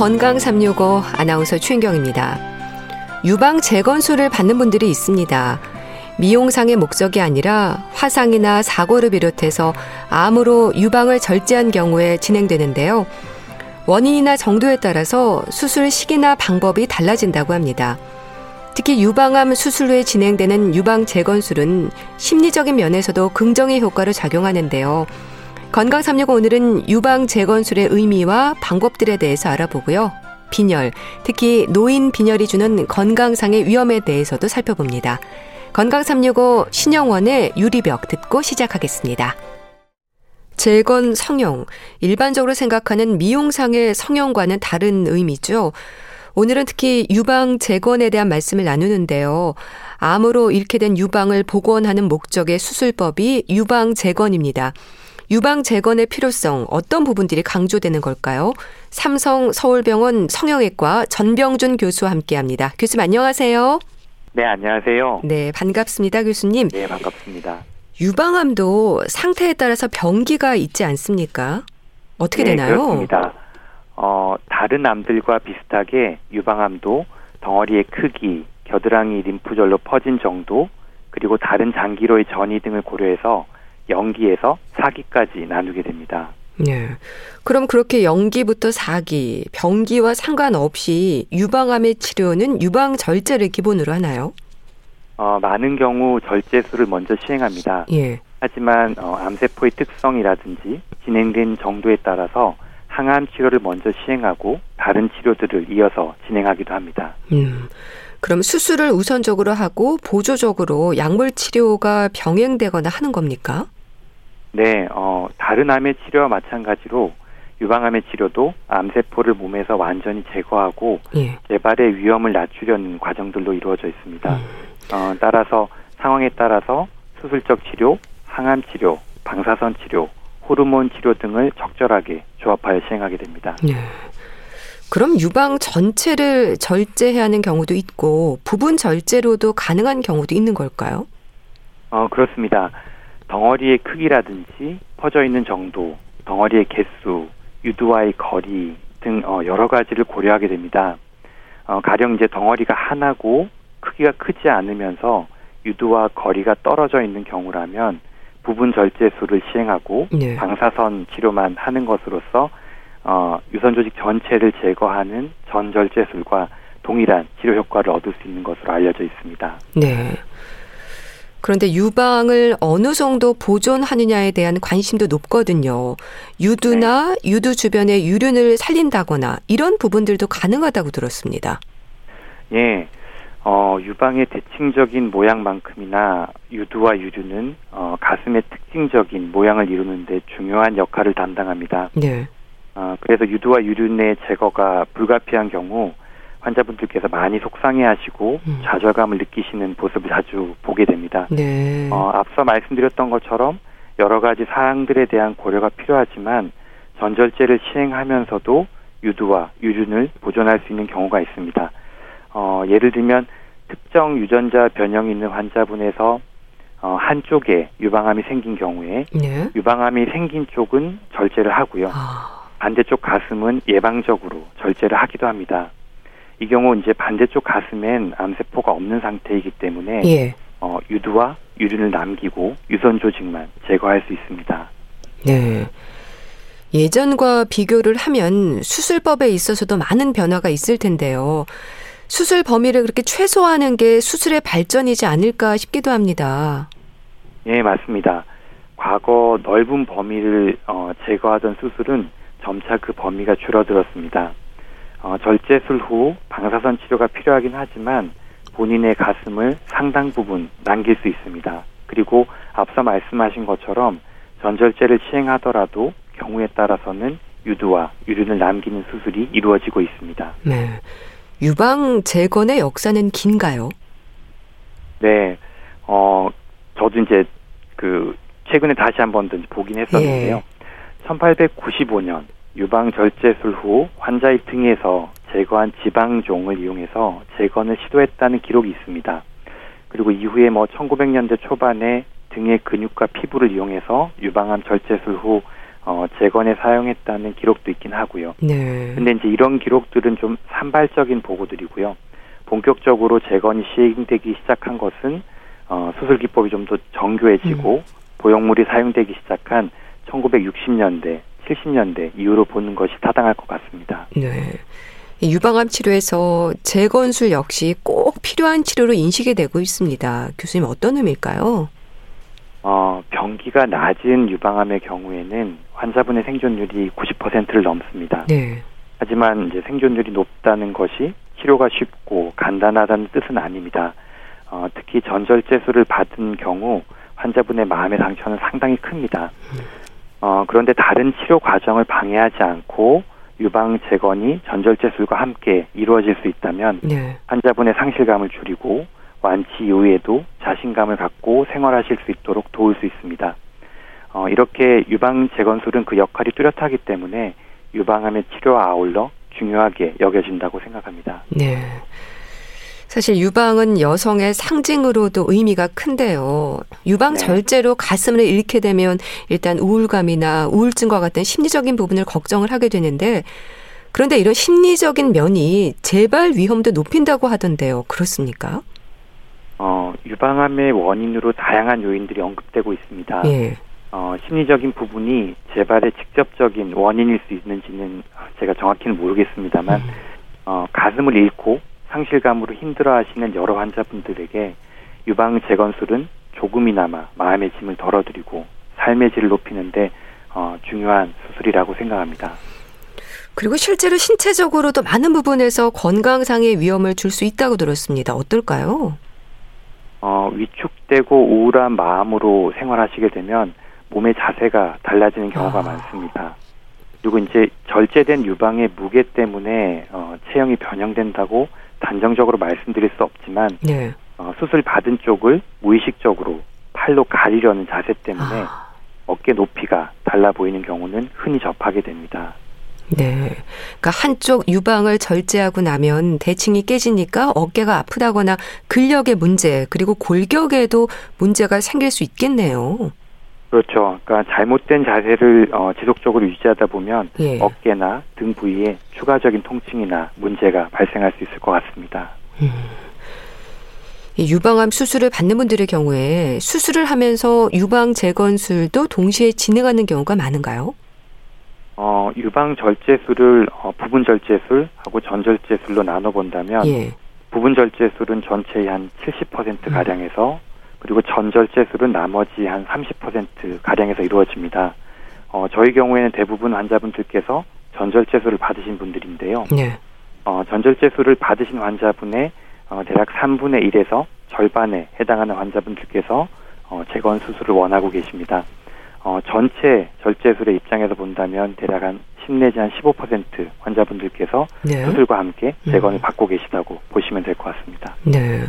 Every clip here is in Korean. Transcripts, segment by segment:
건강 365 아나운서 최인경입니다. 유방 재건술을 받는 분들이 있습니다. 미용상의 목적이 아니라 화상이나 사고를 비롯해서 암으로 유방을 절제한 경우에 진행되는데요. 원인이나 정도에 따라서 수술 시기나 방법이 달라진다고 합니다. 특히 유방암 수술 후에 진행되는 유방 재건술은 심리적인 면에서도 긍정의 효과를 작용하는데요. 건강 365 오늘은 유방 재건술의 의미와 방법들에 대해서 알아보고요. 빈혈, 특히 노인 빈혈이 주는 건강상의 위험에 대해서도 살펴봅니다. 건강 365 신영원의 유리벽 듣고 시작하겠습니다. 재건 성형, 일반적으로 생각하는 미용상의 성형과는 다른 의미죠. 오늘은 특히 유방 재건에 대한 말씀을 나누는데요. 암으로 잃게 된 유방을 복원하는 목적의 수술법이 유방 재건입니다. 유방 재건의 필요성 어떤 부분들이 강조되는 걸까요? 삼성 서울병원 성형외과 전병준 교수와 함께합니다. 교수님 안녕하세요. 네, 안녕하세요. 네, 반갑습니다, 교수님. 네, 반갑습니다. 유방암도 상태에 따라서 병기가 있지 않습니까? 어떻게 네, 되나요? 그렇습니다. 어, 다른 암들과 비슷하게 유방암도 덩어리의 크기, 겨드랑이 림프절로 퍼진 정도, 그리고 다른 장기로의 전이 등을 고려해서 연기에서 사기까지 나누게 됩니다. 네. 그럼 그렇게 연기부터 사기, 병기와 상관없이 유방암의 치료는 유방 절제를 기본으로 하나요? 어, 많은 경우 절제술을 먼저 시행합니다. 예. 하지만 어, 암세포의 특성이라든지 진행된 정도에 따라서 항암 치료를 먼저 시행하고 다른 치료들을 이어서 진행하기도 합니다. 음. 그럼 수술을 우선적으로 하고 보조적으로 약물 치료가 병행되거나 하는 겁니까? 네, 어, 다른 암의 치료와 마찬가지로 유방암의 치료도 암세포를 몸에서 완전히 제거하고 예. 재발의 위험을 낮추려는 과정들로 이루어져 있습니다. 음. 어, 따라서 상황에 따라서 수술적 치료, 항암 치료, 방사선 치료, 호르몬 치료 등을 적절하게 조합하여 시행하게 됩니다. 네. 그럼 유방 전체를 절제해야 하는 경우도 있고 부분 절제로도 가능한 경우도 있는 걸까요? 어, 그렇습니다. 덩어리의 크기라든지 퍼져 있는 정도, 덩어리의 개수, 유두와의 거리 등 어, 여러 가지를 고려하게 됩니다. 어, 가령 이제 덩어리가 하나고 크기가 크지 않으면서 유두와 거리가 떨어져 있는 경우라면 부분 절제술을 시행하고 네. 방사선 치료만 하는 것으로서 어, 유선 조직 전체를 제거하는 전절제술과 동일한 치료 효과를 얻을 수 있는 것으로 알려져 있습니다. 네. 그런데 유방을 어느 정도 보존하느냐에 대한 관심도 높거든요. 유두나 유두 주변의 유륜을 살린다거나 이런 부분들도 가능하다고 들었습니다. 예, 어, 유방의 대칭적인 모양만큼이나 유두와 유륜은 어, 가슴의 특징적인 모양을 이루는데 중요한 역할을 담당합니다. 네. 어, 그래서 유두와 유륜의 제거가 불가피한 경우 환자분들께서 많이 속상해하시고 음. 좌절감을 느끼시는 모습을 자주 보게 됩니다. 네. 어, 앞서 말씀드렸던 것처럼 여러 가지 사항들에 대한 고려가 필요하지만 전절제를 시행하면서도 유두와 유륜을 보존할 수 있는 경우가 있습니다. 어, 예를 들면 특정 유전자 변형이 있는 환자분에서 어, 한쪽에 유방암이 생긴 경우에 네. 유방암이 생긴 쪽은 절제를 하고요. 아, 반대쪽 가슴은 예방적으로 절제를 하기도 합니다. 이 경우 이제 반대쪽 가슴엔 암세포가 없는 상태이기 때문에 예. 어, 유두와 유륜을 남기고 유선 조직만 제거할 수 있습니다. 네. 예전과 비교를 하면 수술법에 있어서도 많은 변화가 있을 텐데요. 수술 범위를 그렇게 최소화하는 게 수술의 발전이지 않을까 싶기도 합니다. 예, 맞습니다. 과거 넓은 범위를 어, 제거하던 수술은 점차 그 범위가 줄어들었습니다. 어, 절제술 후 방사선 치료가 필요하긴 하지만 본인의 가슴을 상당 부분 남길 수 있습니다. 그리고 앞서 말씀하신 것처럼 전절제를 시행하더라도 경우에 따라서는 유두와 유륜을 남기는 수술이 이루어지고 있습니다. 네. 유방 재건의 역사는 긴가요? 네, 어, 저도 이제 그 최근에 다시 한 번 더 보긴 했었는데요. 1895년 유방 절제술 후 환자의 등에서 제거한 지방종을 이용해서 재건을 시도했다는 기록이 있습니다. 그리고 이후에 뭐 1900년대 초반에 등의 근육과 피부를 이용해서 유방암 절제술 후 어, 재건에 사용했다는 기록도 있긴 하고요. 네. 근데 이제 이런 기록들은 좀 산발적인 보고들이고요. 본격적으로 재건이 시행되기 시작한 것은 어, 수술 기법이 좀 더 정교해지고 음. 보형물이 사용되기 시작한 1960년대, 70년대 이후로 보는 것이 타당할 것 같습니다. 네. 유방암 치료에서 재건술 역시 꼭 필요한 치료로 인식이 되고 있습니다. 교수님 어떤 의미일까요? 어, 병기가 낮은 유방암의 경우에는 환자분의 생존율이 90%를 넘습니다. 네. 하지만 이제 생존율이 높다는 것이 치료가 쉽고 간단하다는 뜻은 아닙니다. 어, 특히 전절제술을 받은 경우 환자분의 마음의 상처는 상당히 큽니다. 어, 그런데 다른 치료 과정을 방해하지 않고 유방 재건이 전절제술과 함께 이루어질 수 있다면 네. 환자분의 상실감을 줄이고 완치 이후에도 자신감을 갖고 생활하실 수 있도록 도울 수 있습니다. 어, 이렇게 유방 재건술은 그 역할이 뚜렷하기 때문에 유방암의 치료와 아울러 중요하게 여겨진다고 생각합니다. 네. 사실 유방은 여성의 상징으로도 의미가 큰데요. 유방 네. 절제로 가슴을 잃게 되면 일단 우울감이나 우울증과 같은 심리적인 부분을 걱정을 하게 되는데 그런데 이런 심리적인 면이 재발 위험도 높인다고 하던데요. 그렇습니까? 어, 유방암의 원인으로 다양한 요인들이 언급되고 있습니다. 예. 어, 심리적인 부분이 재발의 직접적인 원인일 수 있는지는 제가 정확히는 모르겠습니다만, 음. 어, 가슴을 잃고 상실감으로 힘들어하시는 여러 환자분들에게 유방 재건술은 조금이나마 마음의 짐을 덜어드리고 삶의 질을 높이는데 어, 중요한 수술이라고 생각합니다. 그리고 실제로 신체적으로도 많은 부분에서 건강상의 위험을 줄 수 있다고 들었습니다. 어떨까요? 어, 위축되고 우울한 마음으로 생활하시게 되면 몸의 자세가 달라지는 경우가 아. 많습니다. 그리고 이제 절제된 유방의 무게 때문에 어, 체형이 변형된다고 단정적으로 말씀드릴 수 없지만 네. 어, 수술 받은 쪽을 무의식적으로 팔로 가리려는 자세 때문에 아. 어깨 높이가 달라 보이는 경우는 흔히 접하게 됩니다. 네. 그러니까 한쪽 유방을 절제하고 나면 대칭이 깨지니까 어깨가 아프다거나 근력의 문제 그리고 골격에도 문제가 생길 수 있겠네요. 그렇죠. 그러니까 잘못된 자세를 어, 지속적으로 유지하다 보면 예. 어깨나 등 부위에 추가적인 통증이나 문제가 발생할 수 있을 것 같습니다. 음. 유방암 수술을 받는 분들의 경우에 수술을 하면서 유방 재건술도 동시에 진행하는 경우가 많은가요? 어, 유방 절제술을 어, 부분 절제술하고 전절제술로 나눠 본다면 예. 부분 절제술은 전체의 한 70% 가량에서 음. 그리고 전절제술은 나머지 한 30% 가량에서 이루어집니다. 어, 저희 경우에는 대부분 환자분들께서 전절제술을 받으신 분들인데요. 네. 어, 전절제술을 받으신 환자분의 어, 대략 3분의 1에서 절반에 해당하는 환자분들께서 어, 재건 수술을 원하고 계십니다. 어, 전체 절제술의 입장에서 본다면 대략 한 10 내지 한 15% 환자분들께서 네. 수술과 함께 재건을 음. 받고 계시다고 보시면 될 것 같습니다. 네.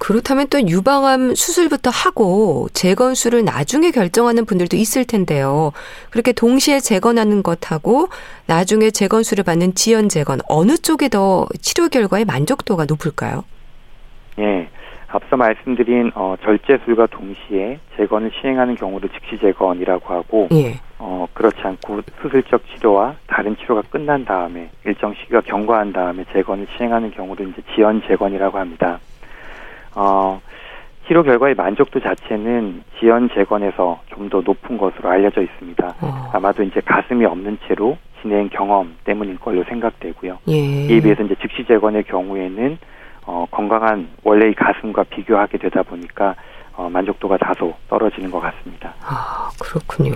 그렇다면 또 유방암 수술부터 하고 재건술을 나중에 결정하는 분들도 있을 텐데요. 그렇게 동시에 재건하는 것하고 나중에 재건술을 받는 지연 재건 어느 쪽에 더 치료 결과의 만족도가 높을까요? 예. 앞서 말씀드린 어, 절제술과 동시에 재건을 시행하는 경우를 즉시 재건이라고 하고 예. 어, 그렇지 않고 수술적 치료와 다른 치료가 끝난 다음에 일정 시기가 경과한 다음에 재건을 시행하는 경우를 이제 지연 재건이라고 합니다. 어, 치료 결과의 만족도 자체는 지연 재건에서 좀 더 높은 것으로 알려져 있습니다. 어. 아마도 이제 가슴이 없는 채로 진행 경험 때문일 걸로 생각되고요. 예. 이에 비해서 이제 즉시 재건의 경우에는 어, 건강한 원래의 가슴과 비교하게 되다 보니까 어, 만족도가 다소 떨어지는 것 같습니다. 아 그렇군요.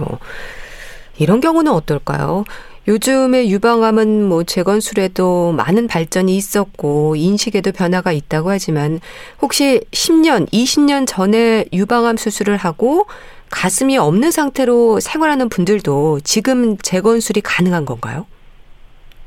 이런 경우는 어떨까요? 요즘의 유방암은 뭐 재건술에도 많은 발전이 있었고 인식에도 변화가 있다고 하지만 혹시 10년, 20년 전에 유방암 수술을 하고 가슴이 없는 상태로 생활하는 분들도 지금 재건술이 가능한 건가요?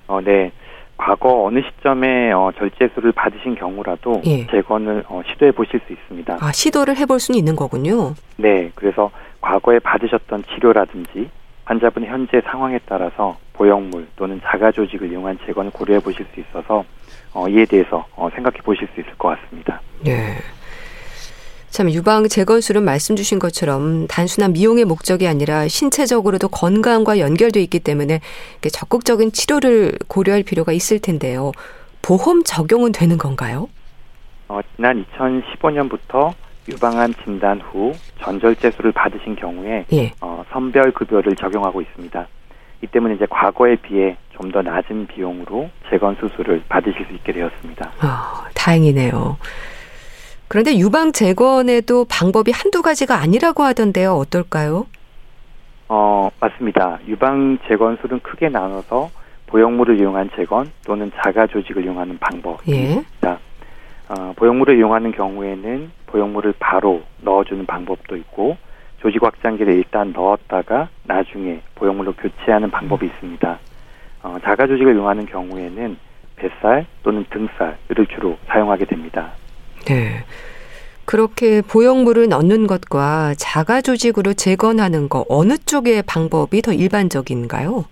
어, 네. 과거 어느 시점에 어, 절제술을 받으신 경우라도 예. 재건을 어, 시도해 보실 수 있습니다. 아, 시도를 해볼 수는 있는 거군요. 네. 그래서 과거에 받으셨던 치료라든지 환자분의 현재 상황에 따라서 보형물 또는 자가 조직을 이용한 재건을 고려해 보실 수 있어서 어, 이에 대해서 어, 생각해 보실 수 있을 것 같습니다. 네. 참 유방 재건술은 말씀 주신 것처럼 단순한 미용의 목적이 아니라 신체적으로도 건강과 연결돼 있기 때문에 적극적인 치료를 고려할 필요가 있을 텐데요. 보험 적용은 되는 건가요? 어, 지난 2015년부터 유방암 진단 후 전절제술을 받으신 경우에 예. 어, 선별 급여를 적용하고 있습니다. 이 때문에 이제 과거에 비해 좀 더 낮은 비용으로 재건 수술을 받으실 수 있게 되었습니다. 아, 다행이네요. 그런데 유방 재건에도 방법이 한두 가지가 아니라고 하던데요. 어떨까요? 어, 맞습니다. 유방 재건술은 크게 나눠서 보형물을 이용한 재건 또는 자가 조직을 이용하는 방법입니다. 예. 어, 보형물을 이용하는 경우에는 보형물을 바로 넣어주는 방법도 있고 조직 확장기를 일단 넣었다가 나중에 보형물로 교체하는 방법이 있습니다. 어, 자가 조직을 이용하는 경우에는 뱃살 또는 등살을 주로 사용하게 됩니다. 네. 그렇게 보형물을 넣는 것과 자가 조직으로 재건하는 거 어느 쪽의 방법이 더 일반적인가요?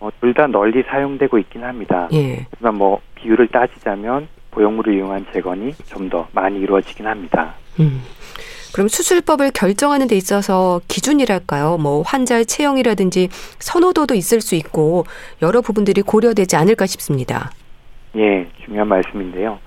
어, 둘 다 널리 사용되고 있긴 합니다. 예. 하지만 뭐 비율을 따지자면 보형물을 이용한 재건이 좀 더 많이 이루어지긴 합니다. 음. 그럼 수술법을 결정하는 데 있어서 기준이랄까요? 뭐 환자의 체형이라든지 선호도도 있을 수 있고 여러 부분들이 고려되지 않을까 싶습니다. 예, 중요한 말씀인데요.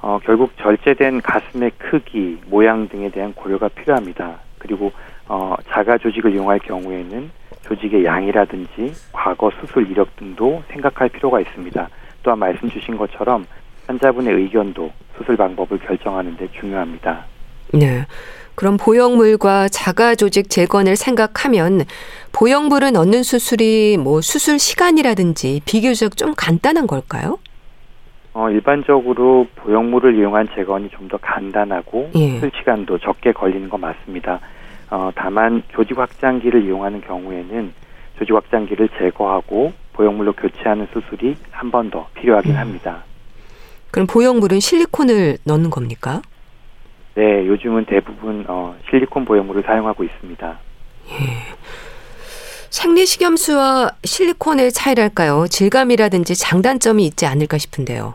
어, 결국 절제된 가슴의 크기, 모양 등에 대한 고려가 필요합니다. 그리고 어, 자가 조직을 이용할 경우에는 조직의 양이라든지 과거 수술 이력 등도 생각할 필요가 있습니다. 또한 말씀 주신 것처럼 환자분의 의견도 수술 방법을 결정하는 데 중요합니다. 네. 그럼 보형물과 자가 조직 재건을 생각하면 보형물을 넣는 수술이 뭐 수술 시간이라든지 비교적 좀 간단한 걸까요? 어, 일반적으로 보형물을 이용한 재건이 좀 더 간단하고 예. 수술 시간도 적게 걸리는 건 맞습니다. 어, 다만 조직 확장기를 이용하는 경우에는 조직 확장기를 제거하고 보형물로 교체하는 수술이 한 번 더 필요하긴 음. 합니다. 그럼 보형물은 실리콘을 넣는 겁니까? 네, 요즘은 대부분 어, 실리콘 보형물을 사용하고 있습니다. 예. 생리식염수와 실리콘의 차이랄까요? 질감이라든지 장단점이 있지 않을까 싶은데요.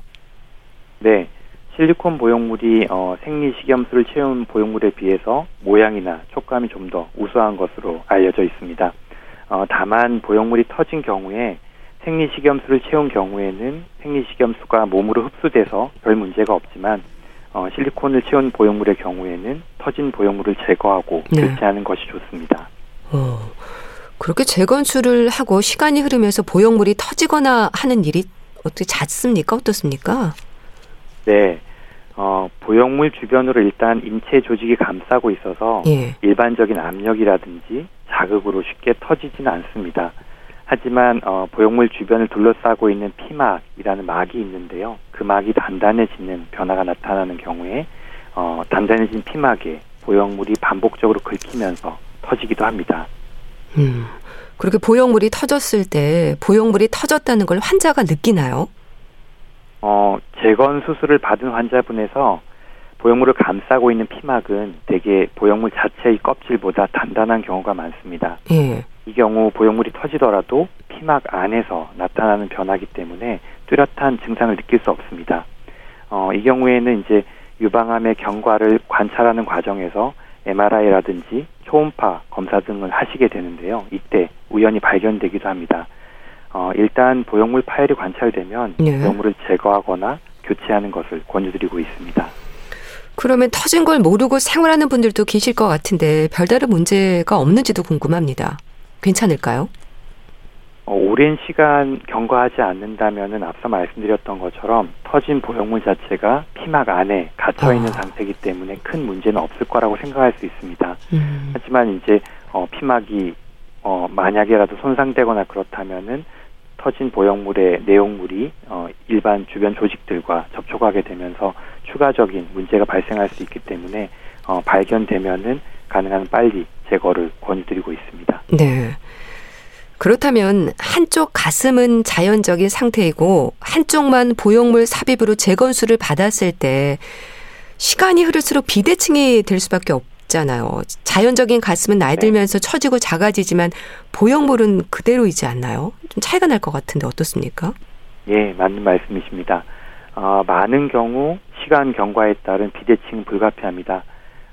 네, 실리콘 보형물이 어, 생리식염수를 채운 보형물에 비해서 모양이나 촉감이 좀 더 우수한 것으로 알려져 있습니다. 어, 다만 보형물이 터진 경우에 생리식염수를 채운 경우에는 생리식염수가 몸으로 흡수돼서 별 문제가 없지만 어, 실리콘을 채운 보형물의 경우에는 터진 보형물을 제거하고 네. 교체하는 것이 좋습니다. 어, 그렇게 재건수를 하고 시간이 흐르면서 보형물이 터지거나 하는 일이 어떻게 잦습니까? 어떻습니까? 네. 어, 보형물 주변으로 일단 인체 조직이 감싸고 있어서 예. 일반적인 압력이라든지 자극으로 쉽게 터지지는 않습니다. 하지만 어, 보형물 주변을 둘러싸고 있는 피막이라는 막이 있는데요. 그 막이 단단해지는 변화가 나타나는 경우에 어, 단단해진 피막에 보형물이 반복적으로 긁히면서 터지기도 합니다. 음, 그렇게 보형물이 터졌을 때 보형물이 터졌다는 걸 환자가 느끼나요? 어, 재건 수술을 받은 환자분에서 보형물을 감싸고 있는 피막은 대개 보형물 자체의 껍질보다 단단한 경우가 많습니다. 예. 이 경우 보형물이 터지더라도 피막 안에서 나타나는 변화기 때문에 뚜렷한 증상을 느낄 수 없습니다. 어, 이 경우에는 이제 유방암의 경과를 관찰하는 과정에서 MRI라든지 초음파 검사 등을 하시게 되는데요. 이때 우연히 발견되기도 합니다. 어, 일단 보형물 파열이 관찰되면 네. 보형물을 제거하거나 교체하는 것을 권유드리고 있습니다. 그러면 터진 걸 모르고 생활하는 분들도 계실 것 같은데 별다른 문제가 없는지도 궁금합니다. 괜찮을까요? 어, 오랜 시간 경과하지 않는다면은 앞서 말씀드렸던 것처럼 터진 보형물 자체가 피막 안에 갇혀 있는 아. 상태이기 때문에 큰 문제는 없을 거라고 생각할 수 있습니다. 음. 하지만 이제 어, 피막이 어, 만약에라도 손상되거나 그렇다면은 터진 보형물의 내용물이 어, 일반 주변 조직들과 접촉하게 되면서 추가적인 문제가 발생할 수 있기 때문에 어, 발견되면은 가능한 빨리 제거를 권유드리고 있습니다. 네. 그렇다면 한쪽 가슴은 자연적인 상태이고 한쪽만 보형물 삽입으로 재건수를 받았을 때 시간이 흐를수록 비대칭이 될 수밖에 없 잖아요. 자연적인 가슴은 나이 네. 들면서 네. 처지고 작아지지만 보형물은 그대로이지 않나요? 좀 차이가 날 것 같은데 어떻습니까? 예, 맞는 말씀이십니다. 어, 많은 경우 시간 경과에 따른 비대칭 불가피합니다.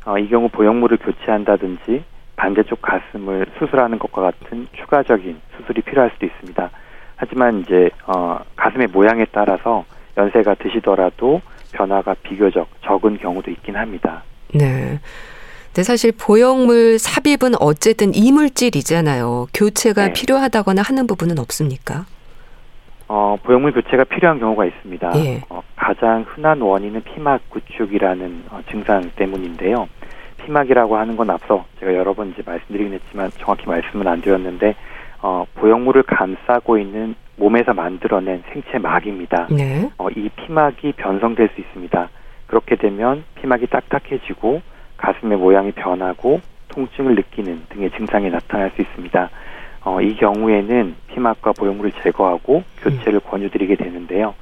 어, 이 경우 보형물을 교체한다든지 반대쪽 가슴을 수술하는 것과 같은 추가적인 수술이 필요할 수도 있습니다. 하지만 이제 어, 가슴의 모양에 따라서 연세가 드시더라도 변화가 비교적 적은 경우도 있긴 합니다. 네. 근데 사실 보형물 삽입은 어쨌든 이물질이잖아요. 교체가 네. 필요하다거나 하는 부분은 없습니까? 어, 보형물 교체가 필요한 경우가 있습니다. 예. 어, 가장 흔한 원인은 피막 구축이라는 어, 증상 때문인데요. 피막이라고 하는 건 앞서 제가 여러 번 이제 말씀드리긴 했지만 정확히 말씀은 안 드렸는데 어, 보형물을 감싸고 있는 몸에서 만들어낸 생체 막입니다. 네. 어, 이 피막이 변성될 수 있습니다. 그렇게 되면 피막이 딱딱해지고 가슴의 모양이 변하고 통증을 느끼는 등의 증상이 나타날 수 있습니다. 어, 이 경우에는 피막과 보형물을 제거하고 교체를 권유드리게 되는데요.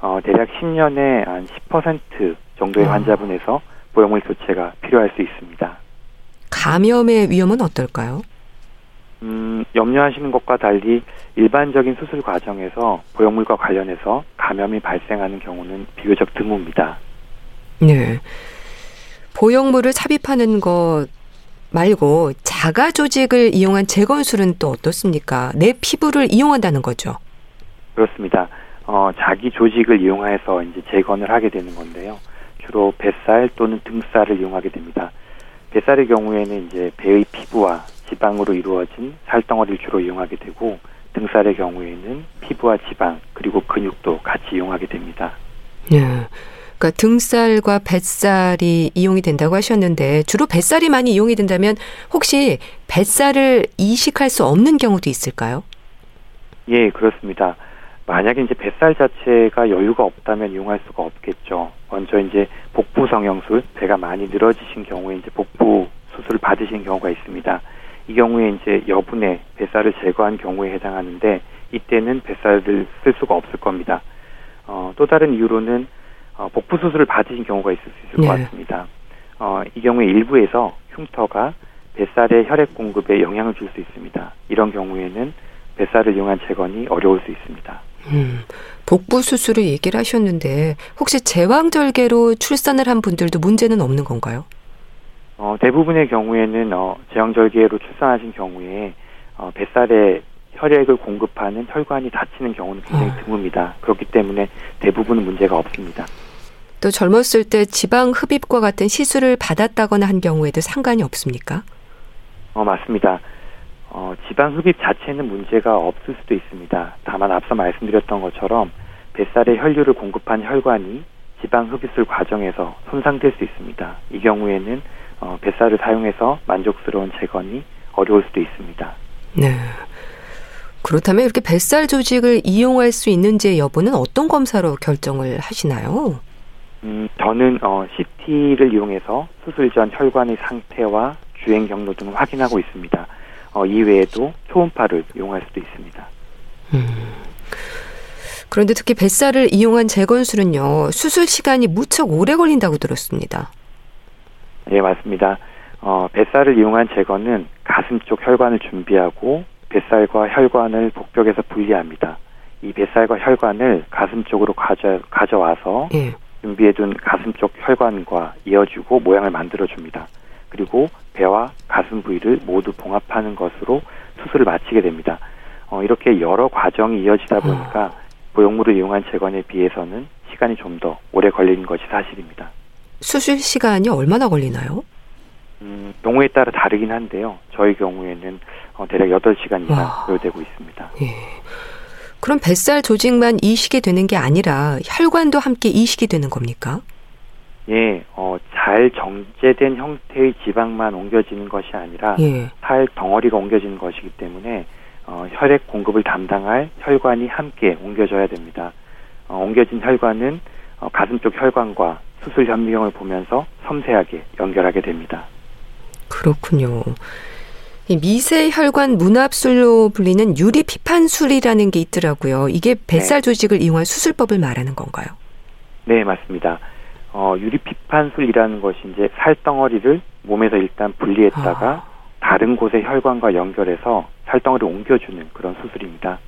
어, 대략 10년에 한 10% 정도의 아. 환자분에서 보형물 교체가 필요할 수 있습니다. 감염의 위험은 어떨까요? 음, 염려하시는 것과 달리 일반적인 수술 과정에서 보형물과 관련해서 감염이 발생하는 경우는 비교적 드뭅니다. 네. 보형물을 삽입하는 것 말고 자가 조직을 이용한 재건술은 또 어떻습니까? 내 피부를 이용한다는 거죠. 그렇습니다. 어, 자기 조직을 이용해서 이제 재건을 하게 되는 건데요. 주로 뱃살 또는 등살을 이용하게 됩니다. 뱃살의 경우에는 이제 배의 피부와 지방으로 이루어진 살덩어리를 주로 이용하게 되고 등살의 경우에는 피부와 지방 그리고 근육도 같이 이용하게 됩니다. 네. 그러니까 등살과 뱃살이 이용이 된다고 하셨는데 주로 뱃살이 많이 이용이 된다면 혹시 뱃살을 이식할 수 없는 경우도 있을까요? 예, 그렇습니다. 만약에 이제 뱃살 자체가 여유가 없다면 이용할 수가 없겠죠. 먼저 이제 복부 성형술, 배가 많이 늘어지신 경우에 이제 복부 수술을 받으신 경우가 있습니다. 이 경우에 이제 여분의 뱃살을 제거한 경우에 해당하는데 이때는 뱃살을 쓸 수가 없을 겁니다. 어, 또 다른 이유로는 어, 복부 수술을 받으신 경우가 있을 수 있을 것 네. 같습니다. 어, 이 경우에 일부에서 흉터가 뱃살의 혈액 공급에 영향을 줄 수 있습니다. 이런 경우에는 뱃살을 이용한 재건이 어려울 수 있습니다. 음, 복부 수술을 얘기를 하셨는데 혹시 제왕절개로 출산을 한 분들도 문제는 없는 건가요? 어, 대부분의 경우에는 어, 제왕절개로 출산하신 경우에 어, 뱃살에 혈액을 공급하는 혈관이 닫히는 경우는 굉장히 아. 드뭅니다. 그렇기 때문에 대부분은 문제가 없습니다. 또 젊었을 때 지방 흡입과 같은 시술을 받았다거나 한 경우에도 상관이 없습니까? 어, 맞습니다. 어, 지방 흡입 자체는 문제가 없을 수도 있습니다. 다만 앞서 말씀드렸던 것처럼 뱃살에 혈류를 공급한 혈관이 지방 흡입술 과정에서 손상될 수 있습니다. 이 경우에는 어, 뱃살을 사용해서 만족스러운 재건이 어려울 수도 있습니다. 네. 그렇다면 이렇게 뱃살 조직을 이용할 수 있는지의 여부는 어떤 검사로 결정을 하시나요? 음, 저는 어, CT를 이용해서 수술 전 혈관의 상태와 주행 경로 등을 확인하고 있습니다. 어, 이외에도 초음파를 이용할 수도 있습니다. 음. 그런데 특히 뱃살을 이용한 재건술은요, 수술 시간이 무척 오래 걸린다고 들었습니다. 예, 맞습니다. 어, 뱃살을 이용한 제거는 가슴 쪽 혈관을 준비하고 뱃살과 혈관을 복벽에서 분리합니다. 이 뱃살과 혈관을 가슴 쪽으로 가져, 가져와서 예. 준비해둔 가슴 쪽 혈관과 이어주고 모양을 만들어줍니다. 그리고 배와 가슴 부위를 모두 봉합하는 것으로 수술을 마치게 됩니다. 어, 이렇게 여러 과정이 이어지다 보니까 보형물을 이용한 재건에 비해서는 시간이 좀 더 오래 걸리는 것이 사실입니다. 수술 시간이 얼마나 걸리나요? 음, 경우에 따라 다르긴 한데요. 저희 경우에는 어, 대략 8시간 이상 와. 소요되고 있습니다. 예. 그럼 뱃살 조직만 이식이 되는 게 아니라 혈관도 함께 이식이 되는 겁니까? 예, 어, 잘 정제된 형태의 지방만 옮겨지는 것이 아니라 예. 살 덩어리가 옮겨지는 것이기 때문에 어, 혈액 공급을 담당할 혈관이 함께 옮겨져야 됩니다. 어, 옮겨진 혈관은 어, 가슴 쪽 혈관과 수술 현미경을 보면서 섬세하게 연결하게 됩니다. 그렇군요. 이 미세 혈관 문합술로 불리는 유리 피판술이라는 게 있더라고요. 이게 뱃살 조직을 이용한 수술법을 말하는 건가요? 네, 맞습니다. 어, 유리피판술이라는 것이 이제 살덩어리를 몸에서 일단 분리했다가 아. 다른 곳의 혈관과 연결해서 살덩어리를 옮겨주는 그런 수술입니다.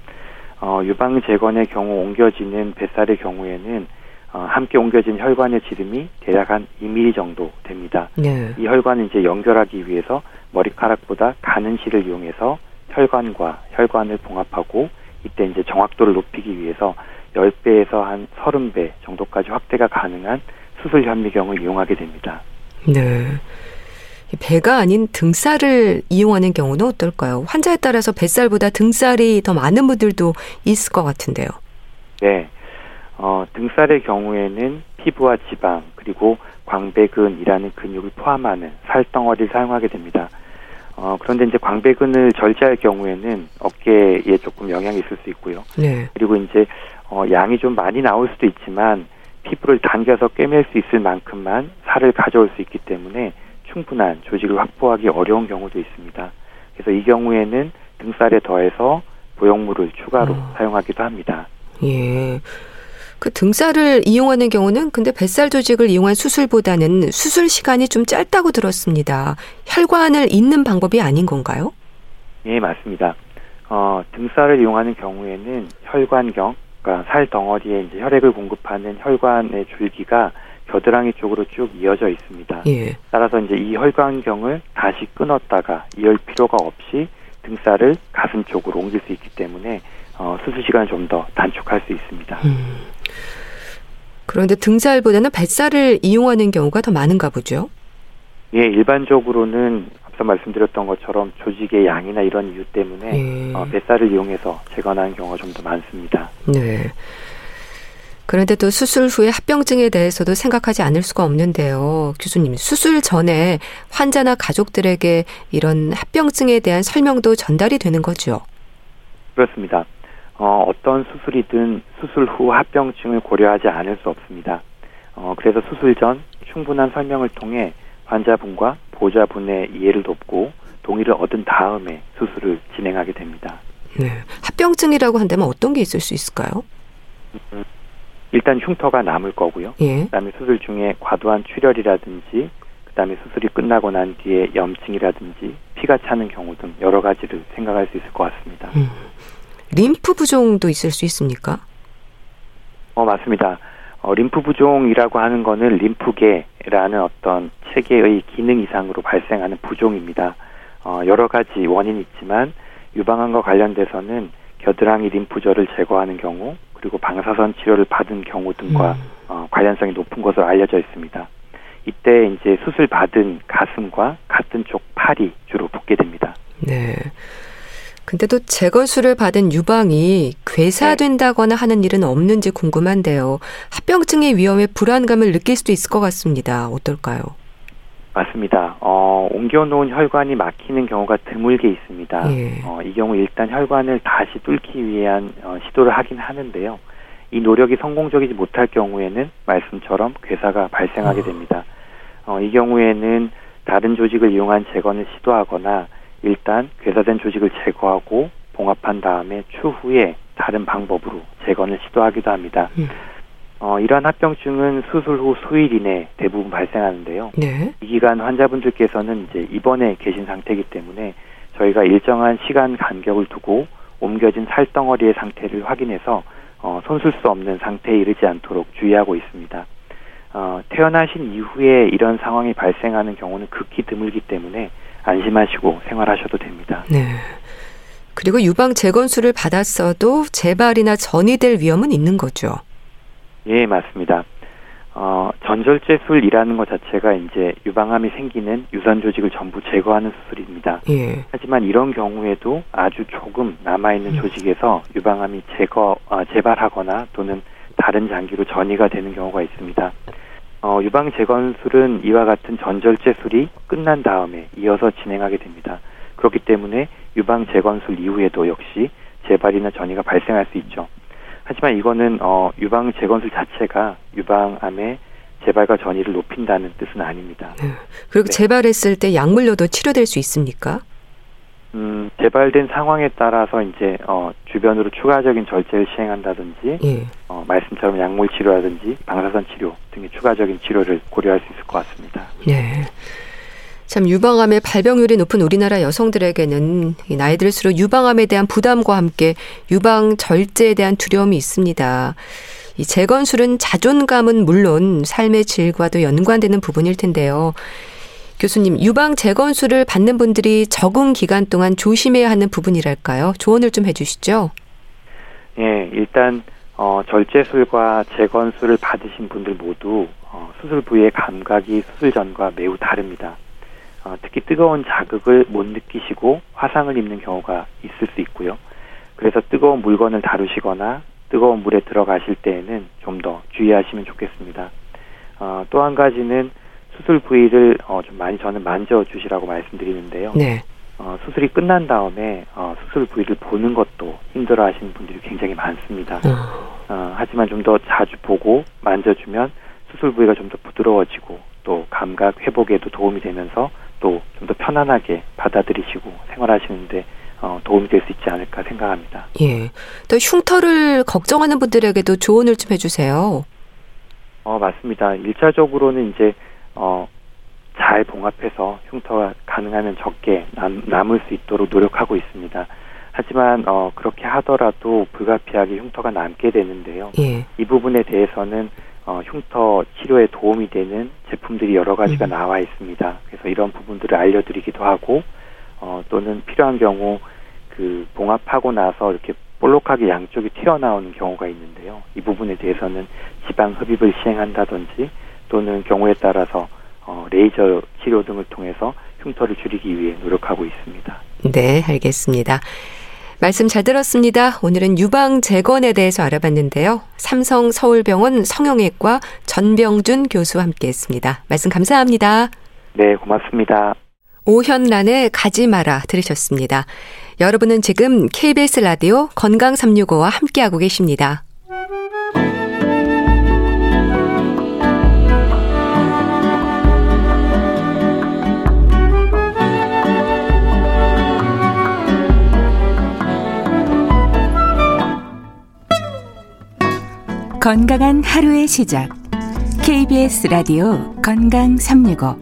어, 유방 재건의 경우 옮겨지는 뱃살의 경우에는 어, 함께 옮겨진 혈관의 지름이 대략 한 2mm 정도 됩니다. 네. 이 혈관을 이제 연결하기 위해서 머리카락보다 가는 실을 이용해서 혈관과 혈관을 봉합하고 이때 이제 정확도를 높이기 위해서 10배에서 한 30배 정도까지 확대가 가능한 수술 현미경을 이용하게 됩니다. 네. 배가 아닌 등살을 이용하는 경우는 어떨까요? 환자에 따라서 뱃살보다 등살이 더 많은 분들도 있을 것 같은데요. 네. 어, 등살의 경우에는 피부와 지방 그리고 광배근이라는 근육을 포함하는 살덩어리를 사용하게 됩니다. 어, 그런데 이제 광배근을 절제할 경우에는 어깨에 조금 영향이 있을 수 있고요. 네. 그리고 이제 어, 양이 좀 많이 나올 수도 있지만 피부를 당겨서 꿰맬 수 있을 만큼만 살을 가져올 수 있기 때문에 충분한 조직을 확보하기 어려운 경우도 있습니다. 그래서 이 경우에는 등살에 더해서 보형물을 추가로 어. 사용하기도 합니다. 예. 그 등살을 이용하는 경우는 근데 뱃살 조직을 이용한 수술보다는 수술 시간이 좀 짧다고 들었습니다. 혈관을 잇는 방법이 아닌 건가요? 예, 맞습니다. 어, 등살을 이용하는 경우에는 혈관경, 그러니까 살 덩어리에 이제 혈액을 공급하는 혈관의 줄기가 겨드랑이 쪽으로 쭉 이어져 있습니다. 예. 따라서 이제 이 혈관경을 다시 끊었다가 이을 필요가 없이 등살을 가슴 쪽으로 옮길 수 있기 때문에 어, 수술 시간을 좀 더 단축할 수 있습니다. 음. 그런데 등살보다는 뱃살을 이용하는 경우가 더 많은가 보죠? 예, 일반적으로는 앞서 말씀드렸던 것처럼 조직의 양이나 이런 이유 때문에 예. 어, 뱃살을 이용해서 재건하는 경우가 좀 더 많습니다. 네. 그런데 또 수술 후에 합병증에 대해서도 생각하지 않을 수가 없는데요. 교수님, 수술 전에 환자나 가족들에게 이런 합병증에 대한 설명도 전달이 되는 거죠? 그렇습니다. 어, 어떤 수술이든 수술 후 합병증을 고려하지 않을 수 없습니다. 어, 그래서 수술 전 충분한 설명을 통해 환자분과 보좌분의 이해를 돕고 동의를 얻은 다음에 수술을 진행하게 됩니다. 네. 합병증이라고 한다면 어떤 게 있을 수 있을까요? 음, 일단 흉터가 남을 거고요. 예. 그다음에 수술 중에 과도한 출혈이라든지 그다음에 수술이 끝나고 난 뒤에 염증이라든지 피가 차는 경우 등 여러 가지를 생각할 수 있을 것 같습니다. 음. 림프 부종도 있을 수 있습니까? 어, 맞습니다. 어, 림프 부종이라고 하는 거는 림프계라는 어떤 체계의 기능 이상으로 발생하는 부종입니다. 어, 여러 가지 원인이 있지만 유방암과 관련돼서는 겨드랑이 림프절을 제거하는 경우 그리고 방사선 치료를 받은 경우 등과 음. 어, 관련성이 높은 것으로 알려져 있습니다. 이때 이제 수술 받은 가슴과 같은 쪽 팔이 주로 붓게 됩니다. 네. 근데 또 재건수를 받은 유방이 괴사된다거나 하는 일은 없는지 궁금한데요. 합병증의 위험에 불안감을 느낄 수도 있을 것 같습니다. 어떨까요? 맞습니다. 어, 옮겨놓은 혈관이 막히는 경우가 드물게 있습니다. 예. 어, 이 경우 일단 혈관을 다시 뚫기 위한 어, 시도를 하긴 하는데요. 이 노력이 성공적이지 못할 경우에는 말씀처럼 괴사가 발생하게 어. 됩니다. 어, 이 경우에는 다른 조직을 이용한 재건을 시도하거나 일단 괴사된 조직을 제거하고 봉합한 다음에 추후에 다른 방법으로 재건을 시도하기도 합니다. 음. 어, 이러한 합병증은 수술 후 수일 이내 대부분 발생하는데요. 네. 이 기간 환자분들께서는 이제 입원해 계신 상태이기 때문에 저희가 일정한 시간 간격을 두고 옮겨진 살덩어리의 상태를 확인해서 어, 손쓸 수 없는 상태에 이르지 않도록 주의하고 있습니다. 어, 태어나신 이후에 이런 상황이 발생하는 경우는 극히 드물기 때문에 안심하시고 생활하셔도 됩니다. 네. 그리고 유방 재건수를 받았어도 재발이나 전이 될 위험은 있는 거죠. 예, 맞습니다. 어, 전절제 술이라는 것 자체가 이제 유방암이 생기는 유산 조직을 전부 제거하는 수술입니다. 예. 하지만 이런 경우에도 아주 조금 남아있는 음. 조직에서 유방암이 제거, 어, 재발하거나 또는 다른 장기로 전이가 되는 경우가 있습니다. 어, 유방 재건술은 이와 같은 전절제술이 끝난 다음에 이어서 진행하게 됩니다. 그렇기 때문에 유방 재건술 이후에도 역시 재발이나 전이가 발생할 수 있죠. 하지만 이거는 어, 유방 재건술 자체가 유방암의 재발과 전이를 높인다는 뜻은 아닙니다. 네. 그리고 네. 재발했을 때 약물로도 치료될 수 있습니까? 음, 재발된 상황에 따라서 이제 어, 주변으로 추가적인 절제를 시행한다든지 예. 어, 말씀처럼 약물 치료라든지 방사선 치료 등의 추가적인 치료를 고려할 수 있을 것 같습니다. 네. 참 유방암의 발병률이 높은 우리나라 여성들에게는 나이 들수록 유방암에 대한 부담과 함께 유방 절제에 대한 두려움이 있습니다. 이 재건술은 자존감은 물론 삶의 질과도 연관되는 부분일 텐데요. 교수님, 유방 재건술을 받는 분들이 적응 기간 동안 조심해야 하는 부분이랄까요? 조언을 좀 해주시죠. 예, 일단 어, 절제술과 재건술을 받으신 분들 모두 어, 수술 부위의 감각이 수술 전과 매우 다릅니다. 어, 특히 뜨거운 자극을 못 느끼시고 화상을 입는 경우가 있을 수 있고요. 그래서 뜨거운 물건을 다루시거나 뜨거운 물에 들어가실 때에는 좀 더 주의하시면 좋겠습니다. 어, 또 한 가지는 수술 부위를 어, 좀 많이 저는 만져주시라고 말씀드리는데요. 네. 어, 수술이 끝난 다음에 어, 수술 부위를 보는 것도 힘들어하시는 분들이 굉장히 많습니다. 어, 어 하지만 좀 더 자주 보고 만져주면 수술 부위가 좀 더 부드러워지고 또 감각 회복에도 도움이 되면서 또 좀 더 편안하게 받아들이시고 생활하시는데 어, 도움이 될 수 있지 않을까 생각합니다. 예. 또 흉터를 걱정하는 분들에게도 조언을 좀 해주세요. 어, 맞습니다. 일차적으로는 이제, 어, 잘 봉합해서 흉터가 가능하면 적게 남, 남을 수 있도록 노력하고 있습니다. 하지만 어, 그렇게 하더라도 불가피하게 흉터가 남게 되는데요. 예. 이 부분에 대해서는 어, 흉터 치료에 도움이 되는 제품들이 여러 가지가 음. 나와 있습니다. 그래서 이런 부분들을 알려드리기도 하고 어, 또는 필요한 경우 그 봉합하고 나서 이렇게 볼록하게 양쪽이 튀어나오는 경우가 있는데요. 이 부분에 대해서는 지방 흡입을 시행한다든지 또는 경우에 따라서 어, 레이저 치료 등을 통해서 흉터를 줄이기 위해 노력하고 있습니다. 네, 알겠습니다. 말씀 잘 들었습니다. 오늘은 유방 재건에 대해서 알아봤는데요. 삼성 서울병원 성형외과 전병준 교수와 함께 했습니다. 말씀 감사합니다. 네, 고맙습니다. 오현란의 가지 마라 들으셨습니다. 여러분은 지금 KBS 라디오 건강 365와 함께하고 계십니다. 건강한 하루의 시작. KBS 라디오 건강 365.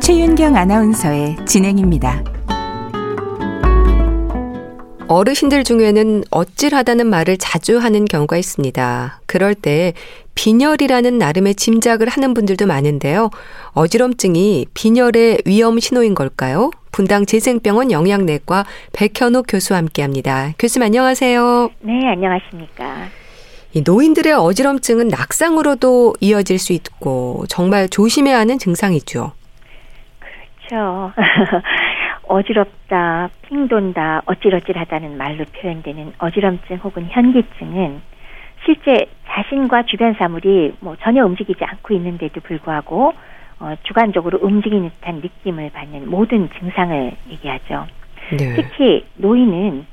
최윤경 아나운서의 진행입니다. 어르신들 중에는 어찔하다는 말을 자주 하는 경우가 있습니다. 그럴 때 빈혈이라는 나름의 짐작을 하는 분들도 많은데요. 어지럼증이 빈혈의 위험 신호인 걸까요? 분당 재생병원 영양내과 백현옥 교수와 함께합니다. 교수님 안녕하세요. 네, 안녕하십니까. 이 노인들의 어지럼증은 낙상으로도 이어질 수 있고 정말 조심해야 하는 증상이죠. 그렇죠. 어지럽다, 핑 돈다, 어찔어찔하다는 말로 표현되는 어지럼증 혹은 현기증은 실제 자신과 주변 사물이 뭐 전혀 움직이지 않고 있는데도 불구하고 어, 주관적으로 움직이는 듯한 느낌을 받는 모든 증상을 얘기하죠. 네. 특히 노인은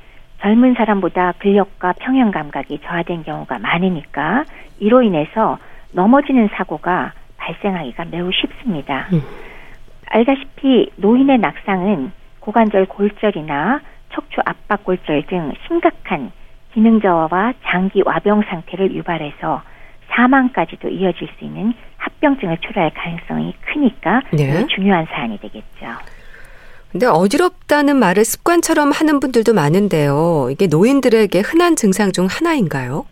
젊은 사람보다 근력과 평형 감각이 저하된 경우가 많으니까 이로 인해서 넘어지는 사고가 발생하기가 매우 쉽습니다. 음. 알다시피 노인의 낙상은 고관절 골절이나 척추 압박 골절 등 심각한 기능 저하와 장기 와병 상태를 유발해서 사망까지도 이어질 수 있는 합병증을 초래할 가능성이 크니까 네. 중요한 사안이 되겠죠. 근데 어지럽다는 말을 습관처럼 하는 분들도 많은데요. 이게 노인들에게 흔한 증상 중 하나인가요?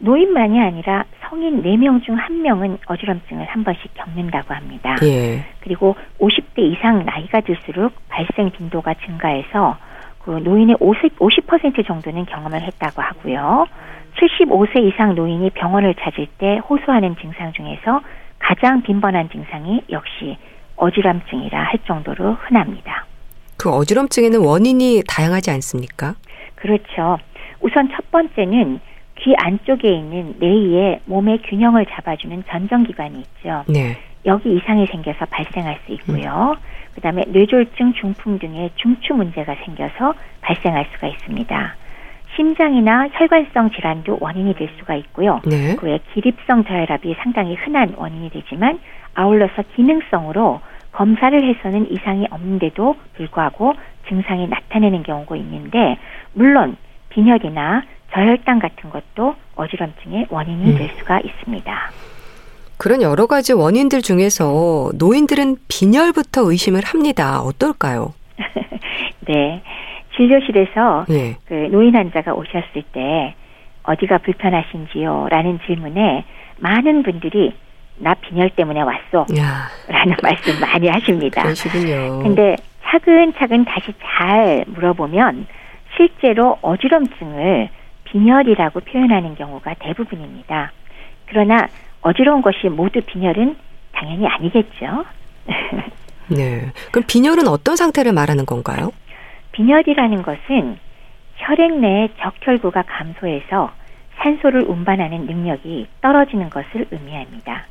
노인만이 아니라 성인 4명 중 1명은 어지럼증을 한 번씩 겪는다고 합니다. 예. 그리고 50대 이상 나이가 들수록 발생 빈도가 증가해서 그 노인의 50, 50% 정도는 경험을 했다고 하고요. 75세 이상 노인이 병원을 찾을 때 호소하는 증상 중에서 가장 빈번한 증상이 역시 어지럼증이라 할 정도로 흔합니다. 그 어지럼증에는 원인이 다양하지 않습니까? 그렇죠. 우선 첫 번째는 귀 안쪽에 있는 뇌의 몸의 균형을 잡아주는 전정기관이 있죠. 네. 여기 이상이 생겨서 발생할 수 있고요. 음. 그다음에 뇌졸중, 중풍 등의 중추 문제가 생겨서 발생할 수가 있습니다. 심장이나 혈관성 질환도 원인이 될 수가 있고요. 네. 그 외 기립성 저혈압이 상당히 흔한 원인이 되지만 아울러서 기능성으로 검사를 해서는 이상이 없는데도 불구하고 증상이 나타내는 경우가 있는데 물론 빈혈이나 저혈당 같은 것도 어지럼증의 원인이 음. 될 수가 있습니다. 그런 여러 가지 원인들 중에서 노인들은 빈혈부터 의심을 합니다. 어떨까요? 네. 진료실에서 네. 그 노인 환자가 오셨을 때 어디가 불편하신지요? 라는 질문에 많은 분들이 나 빈혈 때문에 왔어. 야, 라는 말씀 많이 하십니다. 그러시군요. 근데 차근차근 다시 잘 물어보면 실제로 어지럼증을 빈혈이라고 표현하는 경우가 대부분입니다. 그러나 어지러운 것이 모두 빈혈은 당연히 아니겠죠. 네. 그럼 빈혈은 어떤 상태를 말하는 건가요? 빈혈이라는 것은 혈액 내의 적혈구가 감소해서 산소를 운반하는 능력이 떨어지는 것을 의미합니다.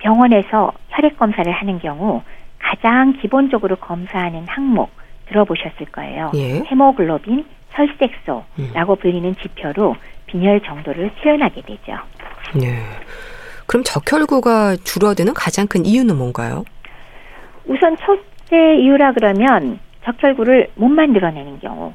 병원에서 혈액 검사를 하는 경우 가장 기본적으로 검사하는 항목 들어보셨을 거예요. 예. 헤모글로빈 혈색소라고 불리는 지표로 빈혈 정도를 표현하게 되죠. 네. 그럼 적혈구가 줄어드는 가장 큰 이유는 뭔가요? 우선 첫째 이유라 그러면 적혈구를 못 만들어내는 경우.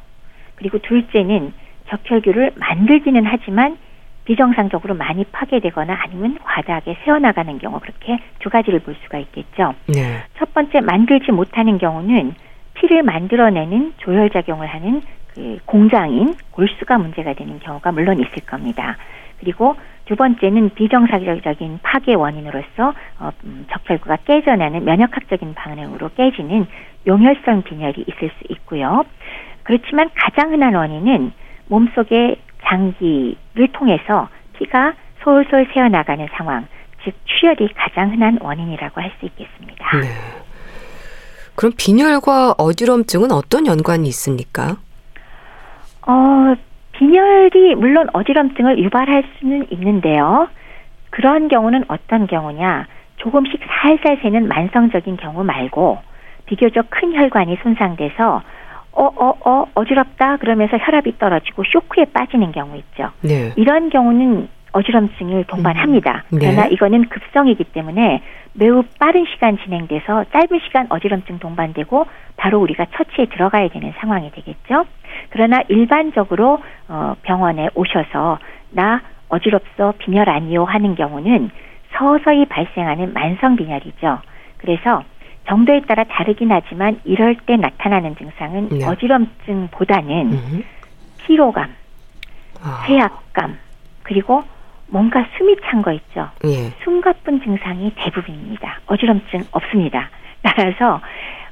그리고 둘째는 적혈구를 만들기는 하지만 비정상적으로 많이 파괴되거나 아니면 과다하게 새어나가는 경우 그렇게 두 가지를 볼 수가 있겠죠. 네. 첫 번째 만들지 못하는 경우는 피를 만들어내는 조혈작용을 하는 그 공장인 골수가 문제가 되는 경우가 물론 있을 겁니다. 그리고 두 번째는 비정상적인 파괴 원인으로서 어, 음, 적혈구가 깨져나는 면역학적인 반응으로 깨지는 용혈성 빈혈이 있을 수 있고요. 그렇지만 가장 흔한 원인은 몸속의 장기를 통해서 피가 솔솔 새어나가는 상황, 즉 출혈이 가장 흔한 원인이라고 할 수 있겠습니다. 네. 그럼 빈혈과 어지럼증은 어떤 연관이 있습니까? 어, 빈혈이 물론 어지럼증을 유발할 수는 있는데요. 그런 경우는 어떤 경우냐? 조금씩 살살 새는 만성적인 경우 말고 비교적 큰 혈관이 손상돼서 어, 어, 어, 어지럽다 그러면서 혈압이 떨어지고 쇼크에 빠지는 경우 있죠. 네. 이런 경우는 어지럼증을 동반합니다. 음, 네. 그러나 이거는 급성이기 때문에 매우 빠른 시간 진행돼서 짧은 시간 어지럼증 동반되고 바로 우리가 처치에 들어가야 되는 상황이 되겠죠. 그러나 일반적으로 어, 병원에 오셔서 나 어지럽소 빈혈 아니요 하는 경우는 서서히 발생하는 만성 빈혈이죠. 그래서 정도에 따라 다르긴 하지만 이럴 때 나타나는 증상은 네. 어지럼증보다는 음. 피로감, 아, 쇠약감, 그리고 뭔가 숨이 찬 거 있죠. 예. 숨 가쁜 증상이 대부분입니다. 어지럼증 없습니다. 따라서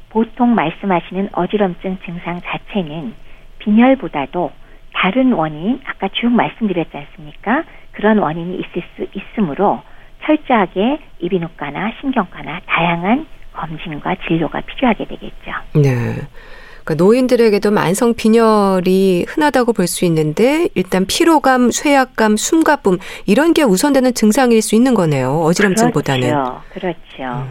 보통 말씀하시는 어지럼증 증상 자체는 빈혈보다도 다른 원인, 아까 쭉 말씀드렸지 않습니까? 그런 원인이 있을 수 있으므로 철저하게 이비인후과나 신경과나 다양한 검진과 진료가 필요하게 되겠죠. 네. 그러니까 노인들에게도 만성 빈혈이 흔하다고 볼 수 있는데 일단 피로감, 쇠약감, 숨가쁨 이런 게 우선되는 증상일 수 있는 거네요. 어지럼증보다는. 그렇죠. 그렇죠.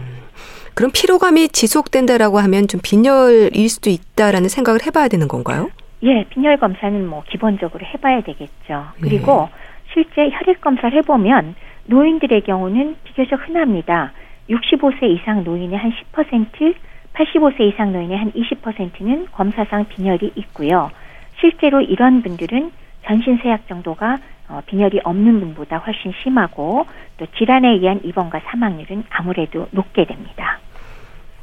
그럼 피로감이 지속된다라고 하면 좀 빈혈일 수도 있다라는 생각을 해봐야 되는 건가요? 예, 빈혈 검사는 뭐 기본적으로 해봐야 되겠죠. 네. 그리고 실제 혈액 검사를 해보면 노인들의 경우는 비교적 흔합니다. 65세 이상 노인의 한 10%, 85세 이상 노인의 한 20%는 검사상 빈혈이 있고요. 실제로 이런 분들은 전신 세약 정도가 어, 빈혈이 없는 분보다 훨씬 심하고 또 질환에 의한 입원과 사망률은 아무래도 높게 됩니다.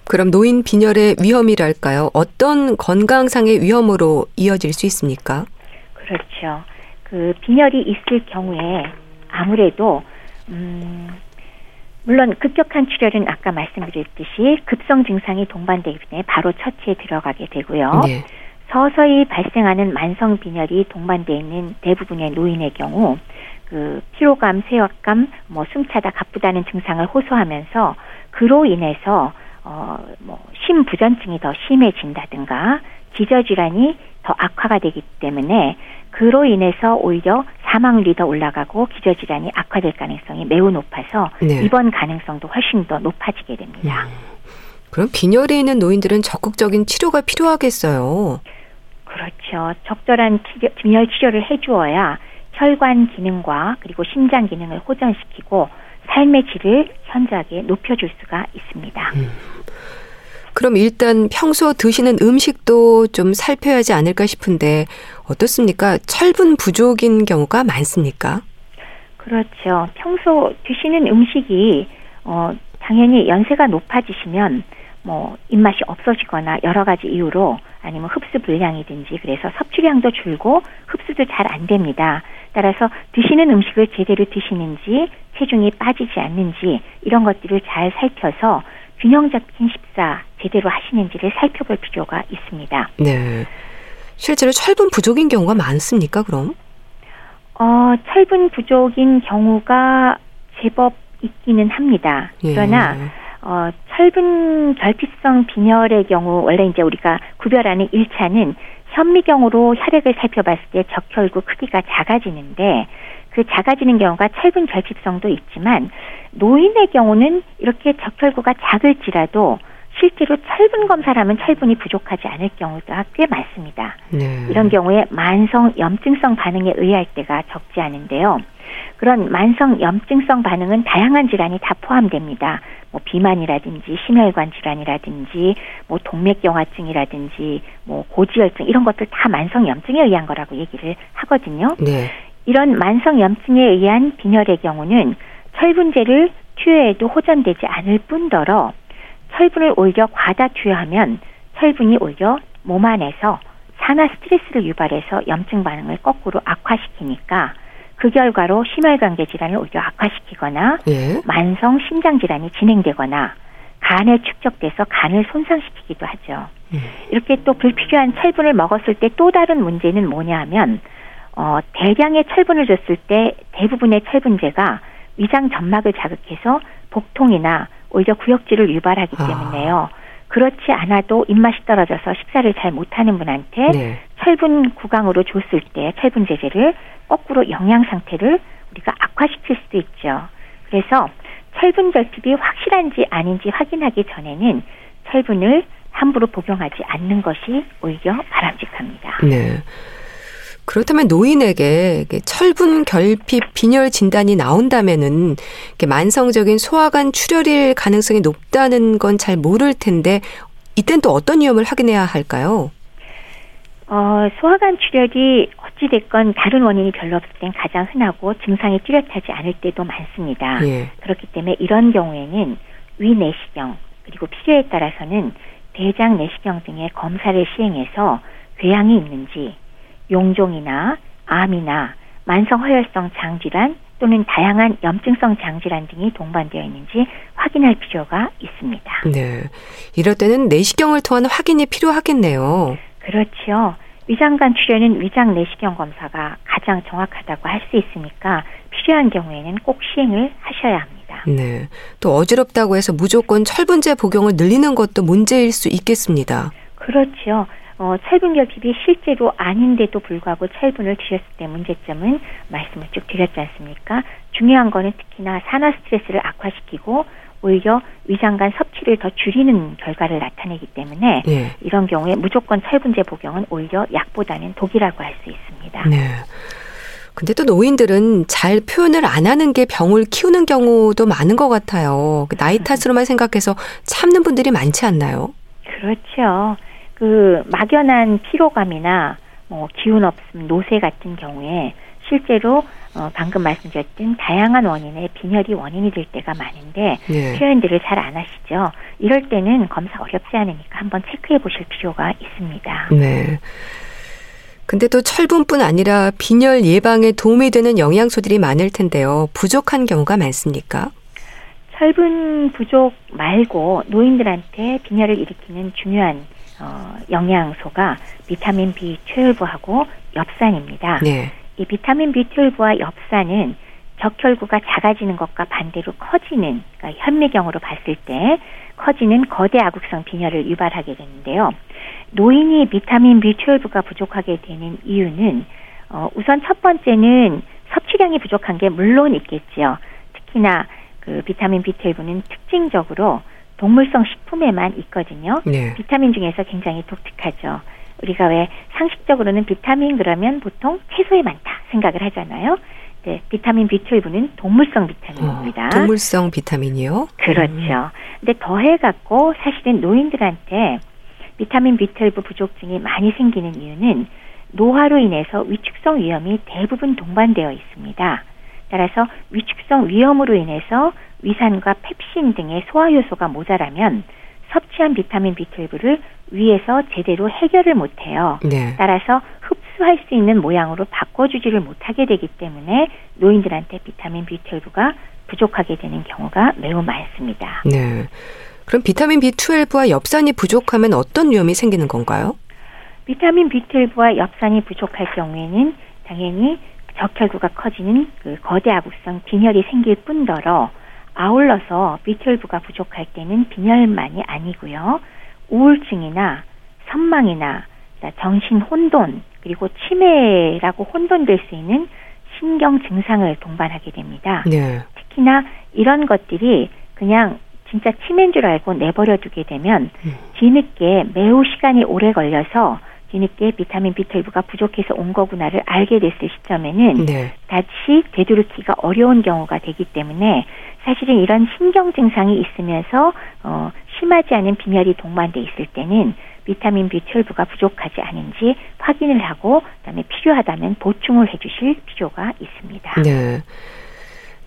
그럼 노인 빈혈의 위험이랄까요? 어떤 건강상의 위험으로 이어질 수 있습니까? 그렇죠. 그 빈혈이 있을 경우에 아무래도 음 물론 급격한 출혈은 아까 말씀드렸듯이 급성 증상이 동반되기 때문에 바로 처치에 들어가게 되고요. 네. 서서히 발생하는 만성 빈혈이 동반되어 있는 대부분의 노인의 경우 그 피로감, 쇠약감, 뭐 숨차다 가쁘다는 증상을 호소하면서 그로 인해서 어뭐 심부전증이 더 심해진다든가 기저질환이 더 악화가 되기 때문에 그로 인해서 오히려 사망률이 더 올라가고 기저질환이 악화될 가능성이 매우 높아서 네. 입원 가능성도 훨씬 더 높아지게 됩니다. 그럼 빈혈이 있는 노인들은 적극적인 치료가 필요하겠어요. 그렇죠. 적절한 치료, 빈혈 치료를 해주어야 혈관 기능과 그리고 심장 기능을 호전시키고 삶의 질을 현저하게 높여줄 수가 있습니다. 그럼 일단 평소 드시는 음식도 좀 살펴야 하지 않을까 싶은데 어떻습니까? 철분 부족인 경우가 많습니까? 그렇죠. 평소 드시는 음식이 어 당연히 연세가 높아지시면 뭐 입맛이 없어지거나 여러 가지 이유로 아니면 흡수 불량이든지 그래서 섭취량도 줄고 흡수도 잘 안 됩니다. 따라서 드시는 음식을 제대로 드시는지 체중이 빠지지 않는지 이런 것들을 잘 살펴서 균형 잡힌 식사 제대로 하시는지를 살펴볼 필요가 있습니다. 네. 실제로 철분 부족인 경우가 많습니까, 그럼? 어, 철분 부족인 경우가 제법 있기는 합니다. 예. 그러나 어, 철분 결핍성 빈혈의 경우 원래 이제 우리가 구별하는 1차는 현미경으로 혈액을 살펴봤을 때 적혈구 크기가 작아지는데 그 작아지는 경우가 철분 결핍성도 있지만 노인의 경우는 이렇게 적혈구가 작을지라도 실제로 철분 검사를 하면 철분이 부족하지 않을 경우가 꽤 많습니다. 네. 이런 경우에 만성 염증성 반응에 의할 때가 적지 않은데요. 그런 만성 염증성 반응은 다양한 질환이 다 포함됩니다. 뭐 비만이라든지 심혈관 질환이라든지 뭐 동맥경화증이라든지 뭐 고지혈증 이런 것들 다 만성 염증에 의한 거라고 얘기를 하거든요. 네. 이런 만성 염증에 의한 빈혈의 경우는 철분제를 투여해도 호전되지 않을 뿐더러 철분을 오히려 과다 투여하면 철분이 오히려 몸 안에서 산화 스트레스를 유발해서 염증 반응을 거꾸로 악화시키니까 그 결과로 심혈관계 질환을 오히려 악화시키거나 예. 만성 심장 질환이 진행되거나 간에 축적돼서 간을 손상시키기도 하죠. 음. 이렇게 또 불필요한 철분을 먹었을 때 또 다른 문제는 뭐냐 하면 어, 대량의 철분을 줬을 때 대부분의 철분제가 위장 점막을 자극해서 복통이나 오히려 구역질을 유발하기 아. 때문에요. 그렇지 않아도 입맛이 떨어져서 식사를 잘 못하는 분한테 네. 철분 구강으로 줬을 때 철분 제제를 거꾸로 영양 상태를 우리가 악화시킬 수도 있죠. 그래서 철분 결핍이 확실한지 아닌지 확인하기 전에는 철분을 함부로 복용하지 않는 것이 오히려 바람직합니다. 네. 그렇다면 노인에게 철분 결핍 빈혈 진단이 나온다면은 만성적인 소화관 출혈일 가능성이 높다는 건 잘 모를 텐데 이땐 또 어떤 위험을 확인해야 할까요? 어, 소화관 출혈이 어찌됐건 다른 원인이 별로 없을 땐 가장 흔하고 증상이 뚜렷하지 않을 때도 많습니다. 예. 그렇기 때문에 이런 경우에는 위 내시경 그리고 필요에 따라서는 대장 내시경 등의 검사를 시행해서 궤양이 있는지 용종이나 암이나 만성 허혈성 장질환 또는 다양한 염증성 장질환 등이 동반되어 있는지 확인할 필요가 있습니다. 네. 이럴 때는 내시경을 통한 확인이 필요하겠네요. 그렇죠. 위장관 출혈은 위장 내시경 검사가 가장 정확하다고 할 수 있으니까 필요한 경우에는 꼭 시행을 하셔야 합니다. 네. 또 어지럽다고 해서 무조건 철분제 복용을 늘리는 것도 문제일 수 있겠습니다. 그렇죠. 어, 철분 결핍이 실제로 아닌데도 불구하고 철분을 드셨을 때 문제점은 말씀을 쭉 드렸지 않습니까? 중요한 거는 특히나 산화 스트레스를 악화시키고 오히려 위장관 섭취를 더 줄이는 결과를 나타내기 때문에 예. 이런 경우에 무조건 철분제 복용은 오히려 약보다는 독이라고 할 수 있습니다. 네. 근데 또 노인들은 잘 표현을 안 하는 게 병을 키우는 경우도 많은 것 같아요. 그 나이 탓으로만 생각해서 참는 분들이 많지 않나요? 그렇죠. 그 막연한 피로감이나 뭐 기운 없음, 노쇠 같은 경우에 실제로 어, 방금 말씀드렸던 다양한 원인의 빈혈이 원인이 될 때가 많은데 네. 표현들을 잘 안 하시죠. 이럴 때는 검사 어렵지 않으니까 한번 체크해 보실 필요가 있습니다. 네. 근데 또 철분뿐 아니라 빈혈 예방에 도움이 되는 영양소들이 많을 텐데요. 부족한 경우가 많습니까? 철분 부족 말고 노인들한테 빈혈을 일으키는 중요한 어, 영양소가 비타민 B12하고 엽산입니다. 네. 이 비타민 B12와 엽산은 적혈구가 작아지는 것과 반대로 커지는 그러니까 현미경으로 봤을 때 커지는 거대 아국성 빈혈을 유발하게 되는데요. 노인이 비타민 B12가 부족하게 되는 이유는 어, 우선 첫 번째는 섭취량이 부족한 게 물론 있겠지요. 특히나 그 비타민 B12는 특징적으로 동물성 식품에만 있거든요. 네. 비타민 중에서 굉장히 독특하죠. 우리가 왜 상식적으로는 비타민 그러면 보통 채소에 많다 생각을 하잖아요. 네, 비타민 B12는 동물성 비타민입니다. 어, 동물성 비타민이요? 그렇죠. 근데 더해 갖고 사실은 노인들한테 비타민 B12 부족증이 많이 생기는 이유는 노화로 인해서 위축성 위험이 대부분 동반되어 있습니다. 따라서 위축성 위험으로 인해서 위산과 펩신 등의 소화 효소가 모자라면 섭취한 비타민 B12를 위에서 제대로 해결을 못해요. 네. 따라서 흡수할 수 있는 모양으로 바꿔주지를 못하게 되기 때문에 노인들한테 비타민 B12가 부족하게 되는 경우가 매우 많습니다. 네. 그럼 비타민 B12와 엽산이 부족하면 어떤 위험이 생기는 건가요? 비타민 B12와 엽산이 부족할 경우에는 당연히 적혈구가 커지는 그 거대 아구성 빈혈이 생길 뿐더러 아울러서 B12가 부족할 때는 빈혈만이 아니고요. 우울증이나 선망이나 정신 혼돈 그리고 치매라고 혼돈될 수 있는 신경 증상을 동반하게 됩니다. 네. 특히나 이런 것들이 그냥 진짜 치매인 줄 알고 내버려 두게 되면 음. 뒤늦게 매우 시간이 오래 걸려서 뒤늦게 비타민 B12가 부족해서 온 거구나를 알게 됐을 시점에는 네. 다시 되돌이키기가 어려운 경우가 되기 때문에 사실은 이런 신경 증상이 있으면서 어, 심하지 않은 빈혈이 동반돼 있을 때는 비타민 B12가 부족하지 않은지 확인을 하고 그다음에 필요하다면 보충을 해주실 필요가 있습니다. 네.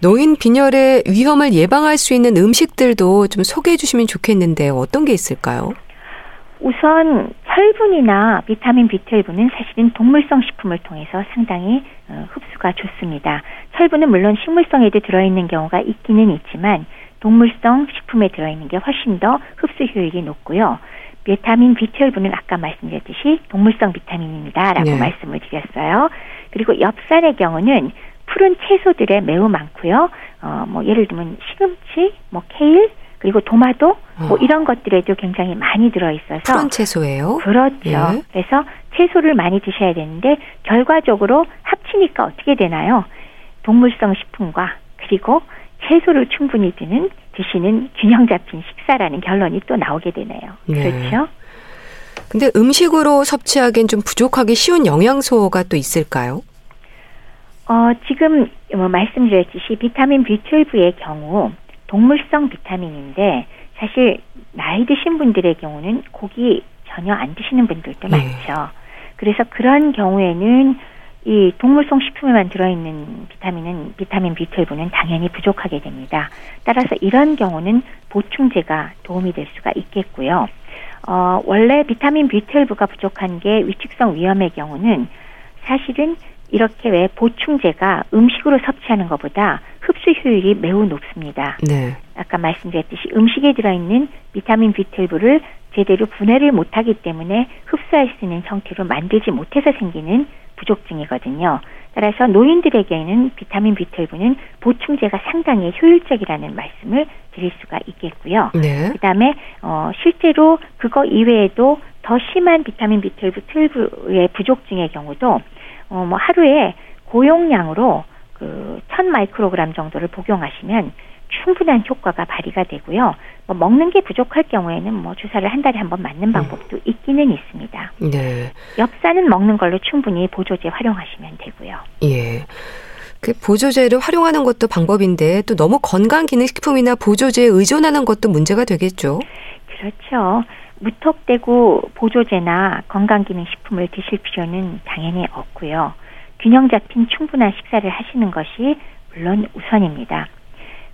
노인 빈혈의 위험을 예방할 수 있는 음식들도 좀 소개해 주시면 좋겠는데 어떤 게 있을까요? 우선 철분이나 비타민 B12는 사실은 동물성 식품을 통해서 상당히 어, 흡수가 좋습니다. 철분은 물론 식물성에도 들어있는 경우가 있기는 있지만 동물성 식품에 들어있는 게 훨씬 더 흡수 효율이 높고요. 비타민 B12는 아까 말씀드렸듯이 동물성 비타민입니다라고 네. 말씀을 드렸어요. 그리고 엽산의 경우는 푸른 채소들에 매우 많고요. 어, 뭐 예를 들면 시금치, 뭐 케일, 그리고 도마도 뭐 어. 이런 것들에도 굉장히 많이 들어 있어서 푸른 채소예요. 그렇죠. 예. 그래서 채소를 많이 드셔야 되는데 결과적으로 합치니까 어떻게 되나요? 동물성 식품과 그리고 채소를 충분히 드는 드시는 균형 잡힌 식사라는 결론이 또 나오게 되네요. 네. 그렇죠? 근데 음식으로 섭취하기엔 좀 부족하기 쉬운 영양소가 또 있을까요? 어, 지금 뭐 말씀드렸듯이 비타민 B12의 경우 동물성 비타민인데 사실 나이 드신 분들의 경우는 고기 전혀 안 드시는 분들도 네. 많죠. 그래서 그런 경우에는 이 동물성 식품에만 들어있는 비타민은 비타민 B12는 당연히 부족하게 됩니다. 따라서 이런 경우는 보충제가 도움이 될 수가 있겠고요. 어, 원래 비타민 B12가 부족한 게 위축성 위험의 경우는 사실은 이렇게 왜 보충제가 음식으로 섭취하는 것보다 흡수 효율이 매우 높습니다. 네. 아까 말씀드렸듯이 음식에 들어있는 비타민 B12를 제대로 분해를 못하기 때문에 흡수할 수 있는 형태로 만들지 못해서 생기는 부족증이거든요. 따라서 노인들에게는 비타민 B12는 보충제가 상당히 효율적이라는 말씀을 드릴 수가 있겠고요. 네. 그다음에 어 실제로 그거 이외에도 더 심한 비타민 B12, 12의 부족증의 경우도 어, 뭐 하루에 고용량으로 그 1000마이크로그램 정도를 복용하시면 충분한 효과가 발휘가 되고요. 뭐 먹는 게 부족할 경우에는 뭐 주사를 한 달에 한 번 맞는 음. 방법도 음. 있기는 있습니다. 네. 엽산은 먹는 걸로 충분히 보조제 활용하시면 되고요. 예. 그 보조제를 활용하는 것도 방법인데 또 너무 건강 기능식품이나 보조제에 의존하는 것도 문제가 되겠죠. 그렇죠. 무턱대고 보조제나 건강기능식품을 드실 필요는 당연히 없고요. 균형 잡힌 충분한 식사를 하시는 것이 물론 우선입니다.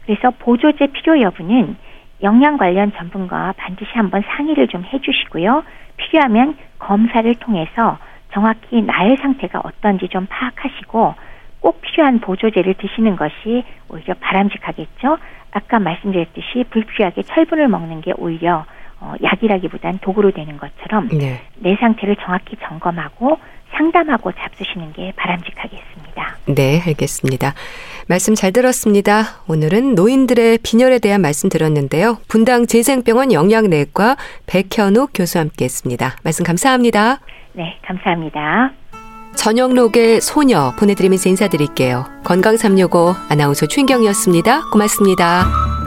그래서 보조제 필요 여부는 영양 관련 전문가와 반드시 한번 상의를 좀 해주시고요. 필요하면 검사를 통해서 정확히 나의 상태가 어떤지 좀 파악하시고 꼭 필요한 보조제를 드시는 것이 오히려 바람직하겠죠. 아까 말씀드렸듯이 불필요하게 철분을 먹는 게 오히려 어, 약이라기보단 도구로 되는 것처럼 네. 내 상태를 정확히 점검하고 상담하고 잡수시는 게 바람직하겠습니다. 네, 알겠습니다. 말씀 잘 들었습니다. 오늘은 노인들의 빈혈에 대한 말씀 들었는데요. 분당 재생병원 영양내과 백현욱 교수와 함께 했습니다. 말씀 감사합니다. 네, 감사합니다. 저녁록의 소녀 보내드리면서 인사드릴게요. 건강365 아나운서 최인경이었습니다. 고맙습니다.